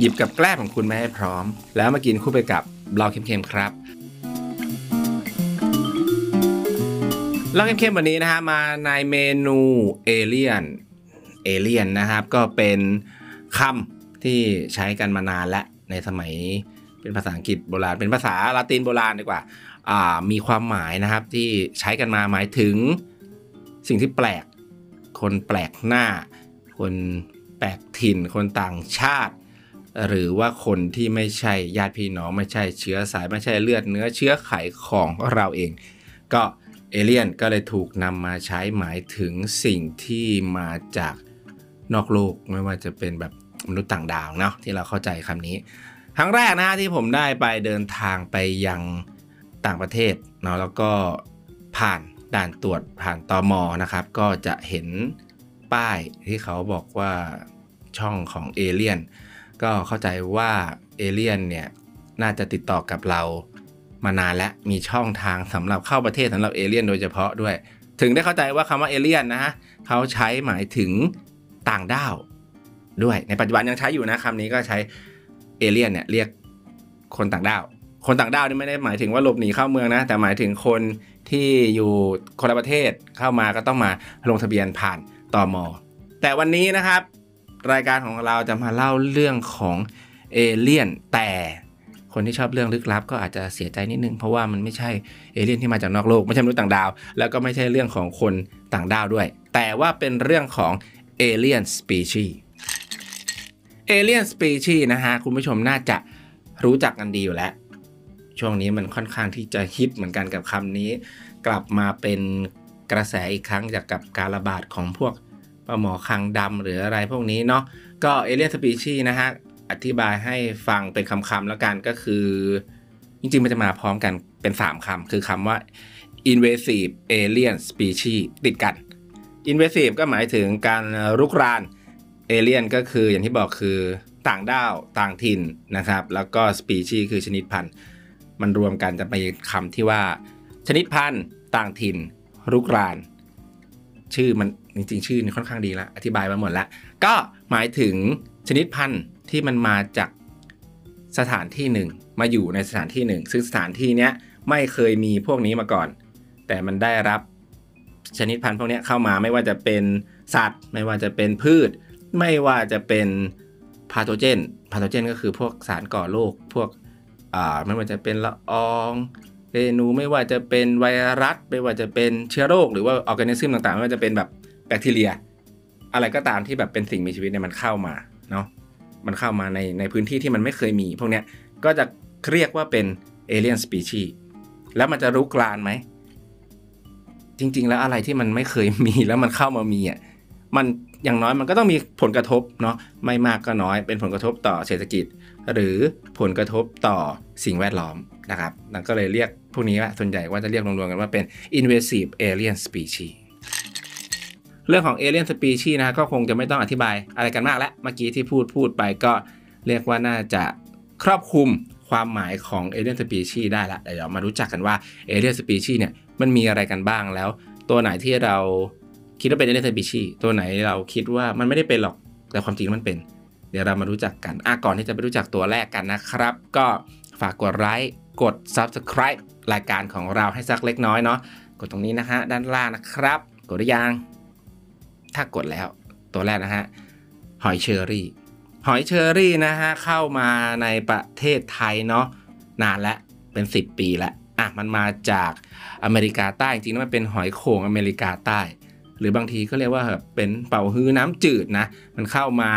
หยิบกับแกล้มของคุณมาให้พร้อม แล้วมากินคู่ไปกับเราเค็มๆครับเราเค็มๆวันนี้นะฮะมาในเมนูเอเลียนเอเลียนนะครับ ก็เป็นคำที่ใช้กันมานานและในสมัยเป็นภาษาอังกฤษโบราณ เป็นภาษาลาตินโบราณดีกว่ามีความหมายนะครับที่ใช้กันมาหมายถึงสิ่งที่แปลก คนแปลกหน้า คนแปลกถิ่น คนต่างชาติ หรือว่าคนที่ไม่ใช่ญาติพี่น้องไม่ใช่เชื้อสายไม่ใช่เลือดเนื้อเชื้อไขของเราเอง ก็เอเลียนก็เลยถูกนำมาใช้หมายถึงสิ่งที่มาจากนอกโลกไม่ว่าจะเป็นแบบมนุษย์ต่างดาวเนาะที่เราเข้าใจคำนี้ครั้งแรกนะที่ผมได้ไปเดินทางไปยังต่างประเทศเนาะแล้วก็ผ่านด่านตรวจผ่านตอมอนะครับ ก็จะเห็นป้ายที่เขาบอกว่าช่องของเอเลียน ก็เข้าใจว่าเอเลียนเนี่ยน่าจะติดต่อกับเรามานานและมีช่องทางสำหรับเข้าประเทศสำหรับเอเลียนโดยเฉพาะด้วย ถึงได้เข้าใจว่าคำว่าเอเลียนนะฮะเขาใช้หมายถึงต่างด้าวด้วยในปัจจุบันยังใช้อยู่นะคำนี้ก็ใช้เอเลียนเนี่ยเรียกคนต่างด้าว คนต่างด้าวนี่ไม่ได้หมายถึงว่าหลบหนีเข้าเมืองนะ แต่หมายถึงคนที่อยู่คนละประเทศเข้ามาก็ต้องมาลงทะเบียนผ่านตอมอแต่วันนี้นะครับ รายการของเราจะมาเล่าเรื่องของเอเลี่ยนแต่คนที่ชอบเรื่องลึกลับก็อาจจะเสียใจนิดนึง เพราะว่ามันไม่ใช่เอเลี่ยนที่มาจากนอกโลก ไม่ใช่มนุษย์ต่างดาว แล้วก็ไม่ใช่เรื่องของคนต่างดาวด้วย แต่ว่าเป็นเรื่องของalien species alien species นะฮะ คุณผู้ชมน่าจะรู้จักกันดีอยู่แล้ว ช่วงนี้มันค่อนข้างที่จะฮิตเหมือนกันกับคำนี้ กลับมาเป็นกระแสอีกครั้งจากกับการระบาดของพวก ปลาหมอคังดำหรืออะไรพวกนี้เนาะก็ alien species นะฮะ อธิบายให้ฟังเป็นคำๆแล้วกันก็คือ จริงๆ มันจะมาพร้อมกันเป็น 3คำคือคำว่า invasive alien species ติดกัน invasive ก็หมายถึงการรุกรานเอเลียนก็คืออย่างที่บอกคือต่างด้าวต่างถิ่นนะครับ แล้วก็ species คือชนิดพันธุ์มันรวมกันจะไปคำที่ว่า ชนิดพันธุ์ต่างถิ่นรุกราน ชื่อมัน จริงๆ ชื่อนี่ค่อนข้างดีแล้วอธิบายมาหมดแล้วก็หมายถึงชนิดพันธุ์ที่มันมาจากสถานที่หนึ่ง มาอยู่ในสถานที่หนึ่ง ซึ่งสถานที่เนี้ยไม่เคยมีพวกนี้มาก่อน แต่มันได้รับชนิดพันธุ์พวกนี้เข้ามาไม่ว่าจะเป็นสัตว์ ไม่ว่าจะเป็นพืช ไม่ว่าจะเป็นพาโทเจนพาโทเจนก็คือพวกสารก่อโรคพวกอ่าไม่ว่าจะเป็นละอองเรนูไม่ว่าจะเป็นไวรัส ไม่ว่าจะเป็นเชื้อโรค หรือว่าออร์แกนิซึมต่างๆ ไม่ว่าจะเป็นแบบ แบคทีเรีย อะไรก็ตามที่แบบเป็นสิ่งมีชีวิตเนี่ยมันเข้ามาเนาะมันเข้ามาในในพื้นที่ที่มันไม่เคยมี พวกเนี้ยก็จะเรียกว่าเป็นเอเลียนสปีชีแล้วมันจะรุกรานไหม จริง ๆ แล้วอะไรที่มันไม่เคยมีแล้วมันเข้ามามีอะมันอย่างน้อยมันก็ต้องมีผลกระทบเนาะไม่มากก็น้อย เป็นผลกระทบต่อเศรษฐกิจ หรือผลกระทบต่อสิ่งแวดล้อมนะครับนั่นก็เลยเรียกพวกนี้ว่าส่วนใหญ่ว่าจะเรียกรวมๆกันว่าเป็น invasive alien species เรื่องของ alien species นะก็คงจะไม่ต้องอธิบายอะไรกันมากแล้วเมื่อกี้ที่พูดพูดไปก็เรียกว่าน่าจะครอบคลุมความหมายของ alien species ได้ละเดี๋ยวมารู้จักกันว่า alien species เนี่ยมันมีอะไรกันบ้างแล้ว ตัวไหนที่เราคิดว่าเป็นเอเลนสปีชีตัวไหนเราคิดว่ามันไม่ได้เป็นหรอกแต่ความจริงมันเป็น เดี๋ยวเรามารู้จักกันอะก่อนที่จะไปรู้จักตัวแรกกันนะครับ ก็ฝากกดไลค์กด Subscribe รายการของเราให้สักเล็กน้อยเนาะกดตรงนี้นะฮะด้านล่างนะครับ กดหรือยัง ถ้ากดแล้ว ตัวแรกนะฮะหอยเชอรี่ หอยเชอรี่นะฮะเข้ามาในประเทศไทยเนาะนานแล้วเป็น 10 ปีแล้วอะมันมาจากอเมริกาใต้จริงๆมันเป็นหอยโข่งอเมริกาใต้ หรือบางทีก็เรียกว่าเป็นเป่าฮื้อน้ำจืดนะมันเข้ามา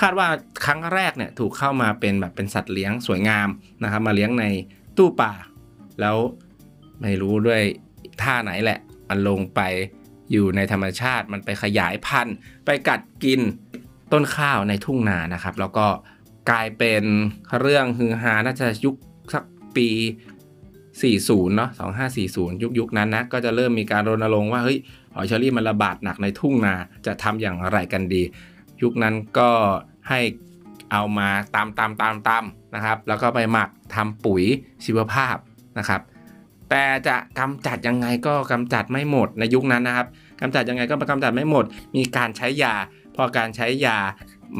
คาดว่าครั้งแรกเนี่ยถูกเข้ามาเป็นแบบเป็นสัตว์เลี้ยงสวยงามนะครับมาเลี้ยงในตู้ป่า แล้วไม่รู้ด้วยท่าไหนแหละ มันลงไป อยู่ในธรรมชาติมันไปขยายพันธุ์ไปกัดกินต้นข้าวในทุ่งนานะครับ แล้วก็กลายเป็นเรื่องฮือฮาน่าจะยุคสักปี 40 เนาะ2540 ยุคยุคนั้นนะก็จะเริ่มมีการรณรงค์ว่าเฮ้ยหอยเชอรี่มันระบาดหนักในทุ่งนาจะทำอย่างไรกันดี ยุคนั้นก็ให้เอามาตามตามตามตามนะครับ แล้วก็ไปหมักทำปุ๋ยชีวภาพนะครับ แต่จะกำจัดยังไงก็กำจัดไม่หมดในยุคนั้นนะครับกำจัดยังไงก็กำจัดไม่หมด มีการใช้ยา พอการใช้ยา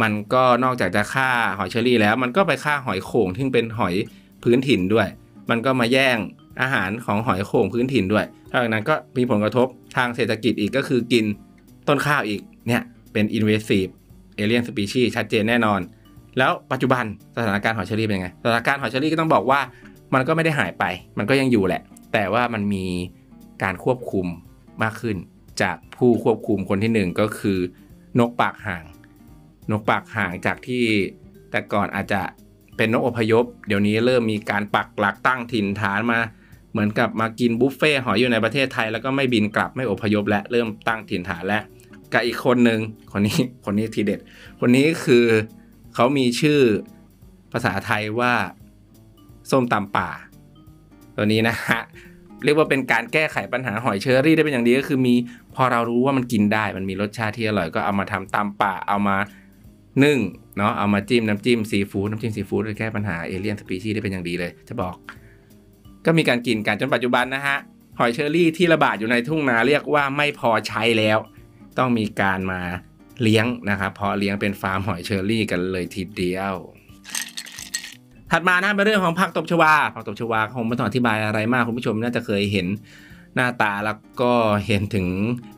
มันก็นอกจากจะฆ่าหอยเชอรี่แล้ว มันก็ไปฆ่าหอยโข่งที่เป็นหอยพื้นถิ่นด้วย มันก็มาแย่งอาหารของหอยโข่งพื้นถิ่นด้วยถ้าอย่างนั้นก็มีผลกระทบทางเศรษฐกิจอีกก็คือกินต้นข้าวอีกเนี่ยเป็น invasive alien species ชัดเจนแน่นอน แล้วปัจจุบันสถานการณ์หอยเชอรี่เป็นยังไงสถานการณ์หอยเชอรี่ก็ต้องบอกว่ามันก็ไม่ได้หายไป มันก็ยังอยู่แหละ แต่ว่ามันมีการควบคุมมากขึ้น จากผู้ควบคุมคนที่หนึ่งก็คือนกปากห่าง นกปากห่างจากที่แต่ก่อนอาจจะเป็นนกอพยพ เดี๋ยวนี้เริ่มมีการปักหลักตั้งถิ่นฐานมา เหมือนกับมากินบุฟเฟ่หอยอยู่ในประเทศไทย แล้วก็ไม่บินกลับไม่อพยพและเริ่มตั้งถิ่นฐานแล้วกับอีกคนหนึ่งคนนี้คนนี้ทีเด็ด คนนี้คือเขามีชื่อภาษาไทยว่า ส้มตำป่า ตัวนี้นะฮะเรียกว่าเป็นการแก้ไขปัญหาหอยเชอรี่ได้เป็นอย่างดีก็คือมีพอเรารู้ว่ามันกินได้มันมีรสชาติที่อร่อยก็เอามาทำตำป่าเอามานึ่งเนาะเอามาจิ้มน้ำจิ้มซีฟู้ดน้ำจิ้มซีฟู้ดแก้ปัญหาเอเลี่ยนสปีชีส์ได้เป็นอย่างดีเลย จะบอก ก็มีการกินกันจนปัจจุบันนะฮะหอยเชอรี่ที่ระบาดอยู่ในทุ่งนาเรียกว่าไม่พอใช้แล้ว ต้องมีการมาเลี้ยงนะครับเพาะเลี้ยงเป็นฟาร์มหอยเชอรี่กันเลยทีเดียว ถัดมานะเป็นเรื่องของผักตบชวาผักตบชวาคงไม่ต้องอธิบายอะไรมากคุณผู้ชมน่าจะเคยเห็นหน้าตาแล้วก็เห็นถึง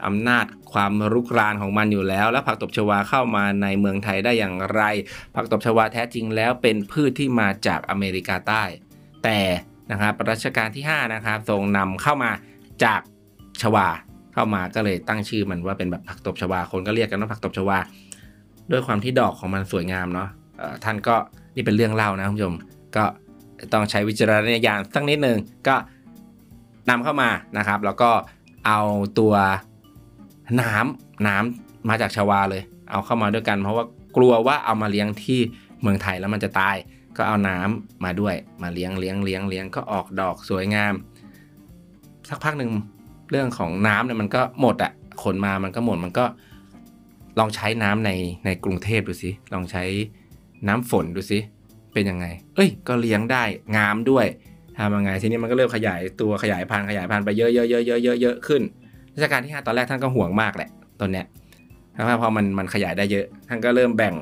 อำนาจความรุกรานของมันอยู่แล้ว แล้วผักตบชวาเข้ามาในเมืองไทยได้อย่างไร ผักตบชวาแท้จริงแล้วเป็นพืชที่มาจากอเมริกาใต้ แต่นะครับรัชกาลที่5นะครับทรงนำเข้ามาจากชวาเข้ามาก็เลยตั้งชื่อมันว่าเป็นแบบผักตบชวาคนก็เรียกกันว่าผักตบชวา ด้วยความที่ดอกของมันสวยงามเนาะท่านก็ นี่เป็นเรื่องเล่านะคุณผู้ชม ก็ต้องใช้วิจารณญาณสักนิดนึงก็นำเข้ามานะครับ แล้วก็เอาตัวน้ำน้ำมาจากชาวาเลย เอาเข้ามาด้วยกัน เพราะว่ากลัวว่าเอามาเลี้ยงที่เมืองไทยแล้วมันจะตาย ก็เอาน้ำมาด้วยมาเลี้ยงเลี้ยงเลี้ยงเลี้ยงก็ออกดอกสวยงาม สักพักหนึ่งเรื่องของน้ำเนี่ยมันก็หมดอะขนมามันก็หมดมันก็ลองใช้น้ำในในกรุงเทพดูสิ ลองใช้ น้ำฝนดูสิเป็นยังไง เอ้ย ก็เลี้ยงได้งามด้วยทำยังไงทีนี้มันก็เริ่มขยายตัวขยายพันธุ์ขยายพันธุ์ไปเยอะเยอะเยอะเยอะเยอะเยอะขึ้นรัชกาลที่ 5 ตอนแรกท่านก็ห่วงมากแหละต้นเนี้ยแต่ว่าพอมันมันขยายได้เยอะ ท่านก็เริ่มแบ่ง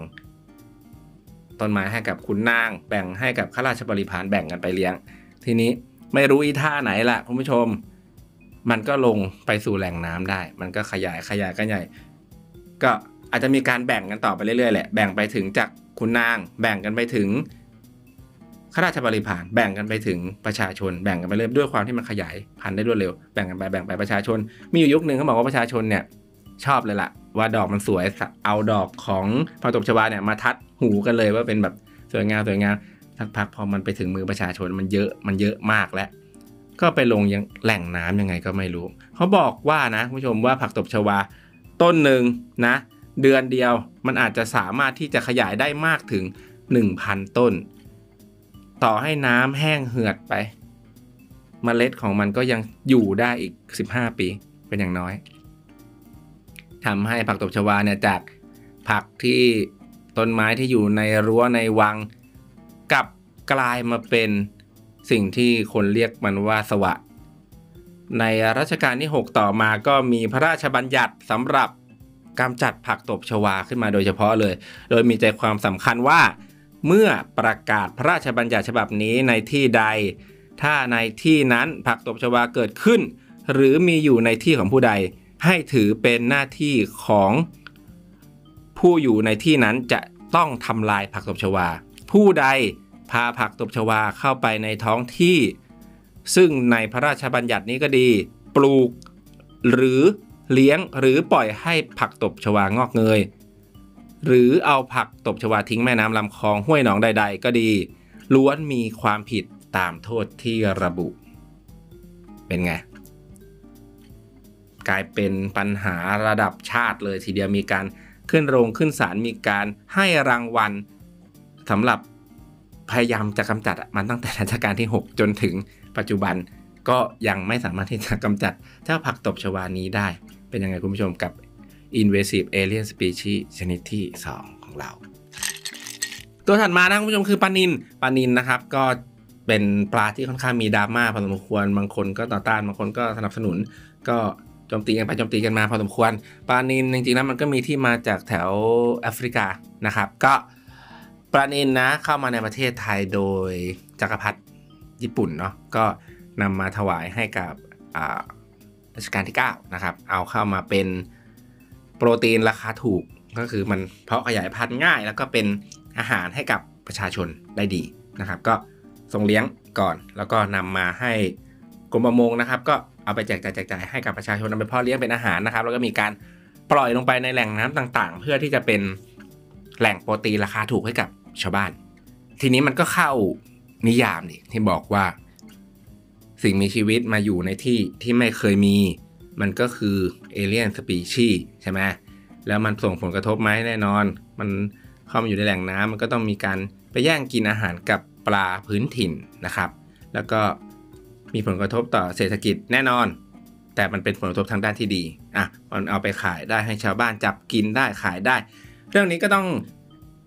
ต้นไม้ให้กับคุณนาง แบ่งให้กับข้าราชบริพารแบ่งกันไปเลี้ยง ทีนี้ไม่รู้อีท่าไหนละคุณผู้ชม มันก็ลงไปสู่แหล่งน้ำได้ มันก็ขยายขยายกันใหญ่ ก็อาจจะมีการแบ่งกันต่อไปเรื่อยๆแหละ แบ่งไปถึงจาก คุณนางแบ่งกันไปถึงข้าราชบริพารแบ่งกันไปถึงประชาชน แบ่งกันไปเรื่อยด้วยความที่มันขยายพันธุ์ได้รวดเร็วแบ่งกันไปแบ่งไปประชาชน มีอยู่ยุคหนึ่งเขาบอกว่าประชาชนเนี่ยชอบเลยล่ะ ว่าดอกมันสวยเอาดอกของผักตบชวาเนี่ยมาทัดหูกันเลยว่าเป็นแบบสวยงามสวยงามสักพักพอมันไปถึงมือประชาชนมันเยอะมันเยอะมากแล้ว ก็ไปลงยังแหล่งน้ำยังไงก็ไม่รู้ เขาบอกว่านะผู้ชมว่าผักตบชวาต้นหนึ่งนะ เดือนเดียว มันอาจจะสามารถที่จะขยายได้มากถึง 1,000 ต้น ต่อให้น้ำแห้งเหือดไปมเมล็ดของมันก็ยังอยู่ได้อีก 15 ปีเป็นอย่างน้อยทำให้ผักตบชวาเนี่ยจากผักที่ต้นไม้ที่อยู่ในรั้วในวังกลับกลายมาเป็นสิ่งที่คนเรียกมันว่าสวะ ในรัชกาลที่ 6 ต่อมาก็มีพระราชบัญญัติสำหรับ กำจัดผักตบชวาขึ้นมาโดยเฉพาะเลย โดยมีใจความสำคัญว่า เมื่อประกาศพระราชบัญญัติฉบับนี้ในที่ใด ถ้าในที่นั้นผักตบชวาเกิดขึ้น หรือมีอยู่ในที่ของผู้ใด ให้ถือเป็นหน้าที่ของผู้อยู่ในที่นั้นจะต้องทำลายผักตบชวา ผู้ใดพาผักตบชวาเข้าไปในท้องที่ ซึ่งในพระราชบัญญัตินี้ก็ดี ปลูกหรือ เลี้ยงหรือปล่อยให้ผักตบชวางอกเงย หรือเอาผักตบชวาทิ้งแม่น้ำลำคลองห้วยหนองใด ๆ ก็ดี ล้วนมีความผิดตามโทษที่ระบุ เป็นไง กลายเป็นปัญหาระดับชาติเลยทีเดียวมีการขึ้นโรงขึ้นศาลมีการให้รางวัลสำหรับพยายามจะกำจัดมันตั้งแต่รัชกาลที่ 6 จนถึงปัจจุบันก็ยังไม่สามารถที่จะกำจัดเจ้าผักตบชวานี้ได้ เป็นยังไงคุณผู้ชมกับ invasive alien species ชนิดที่ 2 ของเรา ตัวถัดมานะคุณผู้ชมคือปลานินปลานินนะครับ ก็เป็นปลาที่ค่อนข้างมีดราม่าพอสมควร บางคนก็ต่อต้าน บางคนก็สนับสนุน ก็โจมตีกันไปโจมตีกันมาพอสมควร ปลานินจริงๆแล้วมันก็มีที่มาจากแถวแอฟริกานะครับ ก็ปลานินนะเข้ามาในประเทศไทยโดยจักรพรรดิญี่ปุ่นเนาะ ก็นำมาถวายให้กับ รัชกาลที่9นะครับเอาเข้ามาเป็นโปรตีนราคาถูกก็คือมันเพาะขยายพันธุ์ง่าย แล้วก็เป็นอาหารให้กับประชาชนได้ดีนะครับ ก็ส่งเลี้ยงก่อนแล้วก็นำมาให้กรมประมงนะครับ ก็เอาไปแจกจ่ายแจกจ่ายให้กับประชาชนนำไปเพาะเลี้ยงเป็นอาหารนะครับ แล้วก็มีการปล่อยลงไปในแหล่งน้ำต่างๆ เพื่อที่จะเป็นแหล่งโปรตีนราคาถูกให้กับชาวบ้าน ทีนี้มันก็เข้านิยามดิที่บอกว่า สิ่งมีชีวิตมาอยู่ในที่ที่ไม่เคยมี มันก็คือเอเลียนสปีชีใช่ไหมแล้วมันส่งผลกระทบไหมแน่นอน มันเข้ามาอยู่ในแหล่งน้ำมันก็ต้องมีการไปแย่งกินอาหารกับปลาพื้นถิ่นนะครับ แล้วก็มีผลกระทบต่อเศรษฐกิจแน่นอน แต่มันเป็นผลกระทบทางด้านที่ดีอะมันเอาไปขายได้ให้ชาวบ้านจับกินได้ขายได้ เรื่องนี้ก็ต้อง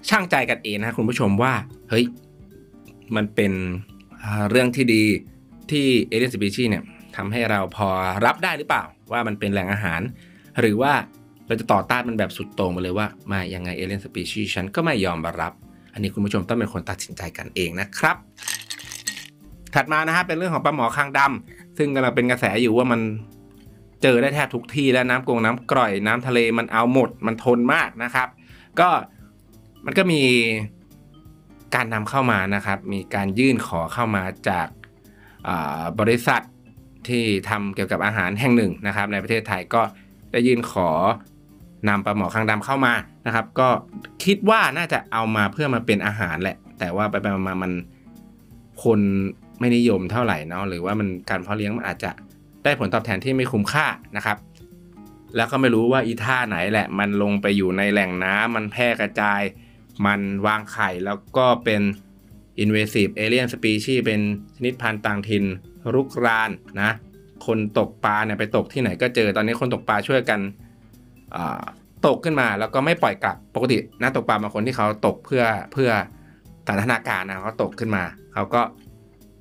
ชั่งใจกันเองนะคุณผู้ชมว่าเฮ้ยมันเป็นเรื่องที่ดี ที่ alien species เนี่ยทำให้เราพอรับได้หรือเปล่า ว่ามันเป็นแหล่งอาหาร หรือว่าเราจะต่อต้านมันแบบสุดโต่งมาเลยว่ามายังไง alien species ฉันก็ไม่ยอมรับ อันนี้คุณผู้ชมต้องเป็นคนตัดสินใจกันเองนะครับ ถัดมานะฮะเป็นเรื่องของปลาหมอคางดำซึ่งกำลังเป็นกระแสอยู่ว่ามันเจอได้แทบทุกที่แล้วน้ำกงน้ำกร่อยน้ำทะเลมันเอาหมดมันทนมากนะครับ ก็มันก็มีการนำเข้ามานะครับ มีการยื่นขอเข้ามาจาก บริษัทที่ทำเกี่ยวกับอาหารแห่งหนึ่งนะครับ ในประเทศไทยก็ได้ยื่นขอนำปลาหมอคางดำเข้ามานะครับ ก็คิดว่าน่าจะเอามาเพื่อมาเป็นอาหารแหละ แต่ว่าไปไปมามันคนไม่นิยมเท่าไหร่เนาะหรือว่ามันการเพาะเลี้ยงมันอาจจะได้ผลตอบแทนที่ไม่คุ้มค่านะครับ แล้วก็ไม่รู้ว่าอีท่าไหนแหละ มันลงไปอยู่ในแหล่งน้ำมันแพร่กระจาย มันวางไข่แล้วก็เป็น invasive alien species เป็นชนิดพันธุ์ต่างถิ่นรุกรานนะคนตกปลาเนี่ยไปตกที่ไหนก็เจอตอนนี้คนตกปลาช่วยกันตกขึ้นมาแล้วก็ไม่ปล่อยกลับปกตินักตกปลาบางคนที่เขาตกเพื่อเพื่อสถานการณ์นะเขาตกขึ้นมาเขาก็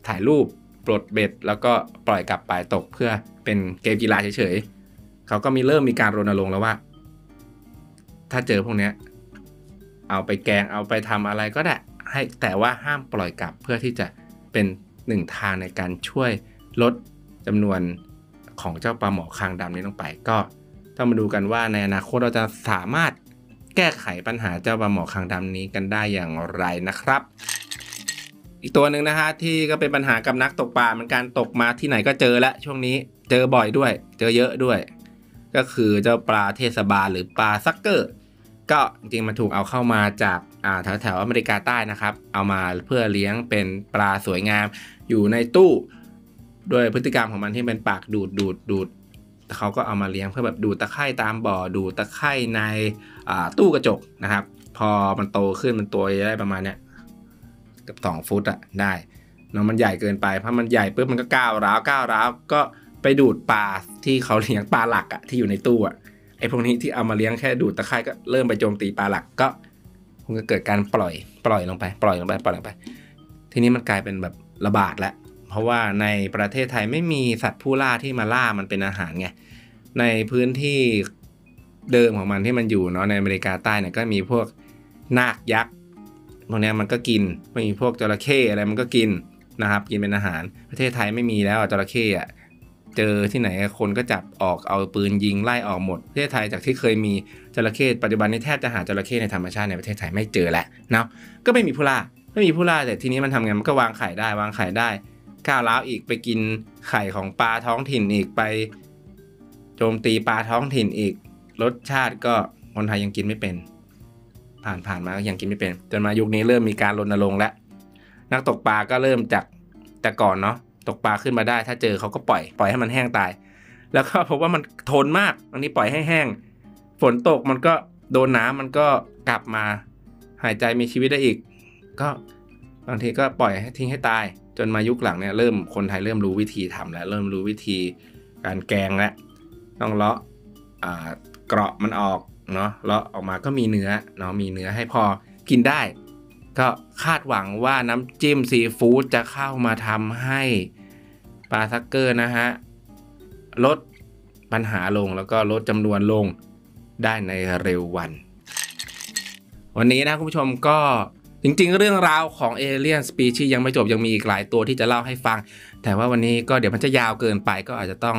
ถ่ายรูปปลดเบ็ด แล้วก็ปล่อยกลับไปตกเพื่อเป็นเกมกีฬาเฉยๆเขาก็มีเริ่มมีการรณรงค์แล้วว่า ถ้าเจอพวกนี้เอาไปแกงเอาไปทำอะไรก็ได้ ให้แต่ว่าห้ามปล่อยกลับเพื่อที่จะเป็นหนึ่งทางในการช่วยลดจำนวนของเจ้าปลาหมอคางดำนี้ลงไป ก็ต้องมาดูกันว่าในอนาคตเราจะสามารถแก้ไขปัญหาเจ้าปลาหมอคางดำนี้กันได้อย่างไรนะครับ อีกตัวหนึ่งนะฮะที่ก็เป็นปัญหากับนักตกปลามันการตกมาที่ไหนก็เจอแล้วช่วงนี้เจอบ่อยด้วย เจอเยอะด้วย ก็คือเจ้าปลาเทศบาลหรือปลาซักเกอร์ ก็จริงมันถูกเอาเข้ามาจากแถวแถวอเมริกาใต้นะครับ เอามาเพื่อเลี้ยงเป็นปลาสวยงาม อยู่ในตู้ด้วยพฤติกรรมของมันที่เป็นปากดูดดูดดูดเขาก็เอามาเลี้ยงเพื่อแบบดูตะไคร่ตามบ่อดูตะไคร่ในตู้กระจกนะครับ พอมันโตขึ้นมันตัวได้ประมาณเนี้ยกับสองฟุตอะได้เนาะมันใหญ่เกินไปเพราะมันใหญ่ปุ๊บมันก็ก้าวร้าวก้าวร้าวก็ไปดูดปลาที่เขาเลี้ยงปลาหลักอะที่อยู่ในตู้อะ ไอ้พวกนี้ที่เอามาเลี้ยงแค่ดูดตะไคร่ก็เริ่มไปโจมตีปลาหลักก็คงจะเกิดการปล่อยปล่อยลงไป ปล่อยลงไปปล่อยลงไป ทีนี้มันกลายเป็นแบบระบาดแล้วเพราะว่าในประเทศไทยไม่มีสัตว์ผู้ล่าที่มาล่ามันเป็นอาหารไงในพื้นที่เดิมของมันที่มันอยู่เนาะในอเมริกาใต้เนี่ยก็มีพวกนาคยักษ์พวกนี้มันก็กินมีพวกจระเข้อะไรมันก็กินนะครับ กินเป็นอาหาร ประเทศไทยไม่มีแล้วจระเข้อะ เจอที่ไหนคนก็จับออกเอาปืนยิงไล่ออกหมดประเทศไทยจากที่เคยมีจระเข้ปัจจุบันนี้แทบจะหาจระเข้ในธรรมชาติในประเทศไทยไม่เจอแล้วเนาะก็ไม่มีผู้ล่าไม่มีผู้ล่าแต่ทีนี้มันทำไงมันก็วางไข่ได้วางไข่ได้ก้าวร้าวอีกไปกินไข่ของปลาท้องถิ่นอีกไป โจมตีปลาท้องถิ่นอีก รสชาติก็คนไทยยังกินไม่เป็น ผ่านผ่านมาก็ยังกินไม่เป็น จนมายุคนี้เริ่มมีการรณรงค์แล้วนักตกปลาก็เริ่มจากแต่ก่อนเนาะ ตกปลาขึ้นมาได้ ถ้าเจอเขาก็ปล่อยปล่อยให้มันแห้งตาย แล้วก็พบว่ามันทนมากอันนี้ปล่อยให้แห้งฝนตกมันก็โดนน้ามันก็กลับมาหายใจมีชีวิตได้อีก ก็บางทีก็ปล่อยให้ทิ้งให้ตาย จนมายุคหลังเนี่ยเริ่มคนไทยเริ่มรู้วิธีทำแล้วเริ่มรู้วิธีการแกงแล้วต้องเลาะเกราะมันออกเนาะเลาะออกมาก็มีเนื้อเนาะมีเนื้อให้พอกินได้ ก็คาดหวังว่าน้ำจิ้มซีฟู้ดจะเข้ามาทำให้ปลาซักเกอร์นะฮะ ลดปัญหาลงแล้วก็ลดจำนวนลงได้ในเร็ววัน วันนี้นะคุณผู้ชมก็จริงๆ เรื่องราวของเอเลี่ยนสปีชียังไม่จบยังมีอีกหลายตัวที่จะเล่าให้ฟัง แต่ว่าวันนี้ก็เดี๋ยวมันจะยาวเกินไปก็อาจจะต้อง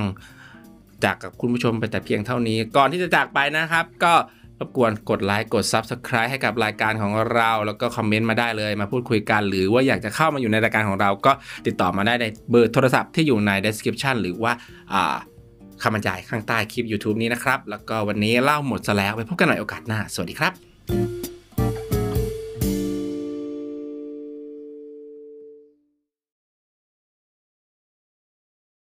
จากกับคุณผู้ชมไปแต่เพียงเท่านี้ ก่อนที่จะจากไปนะครับ ก็ รบกวนกดไลค์กด Subscribe ให้กับรายการของเรา แล้วก็คอมเมนต์มาได้เลยมาพูดคุยกัน หรือว่าอยากจะเข้ามาอยู่ในรายการของเราก็ติดต่อมาได้ในเบอร์โทรศัพท์ที่อยู่ใน description หรือว่าอ่าคำบรรยายข้างใต้คลิป YouTube นี้นะครับ แล้วก็วันนี้เล่าหมดซะแล้วไปพบกันใหม่โอกาสหน้า สวัสดีครับ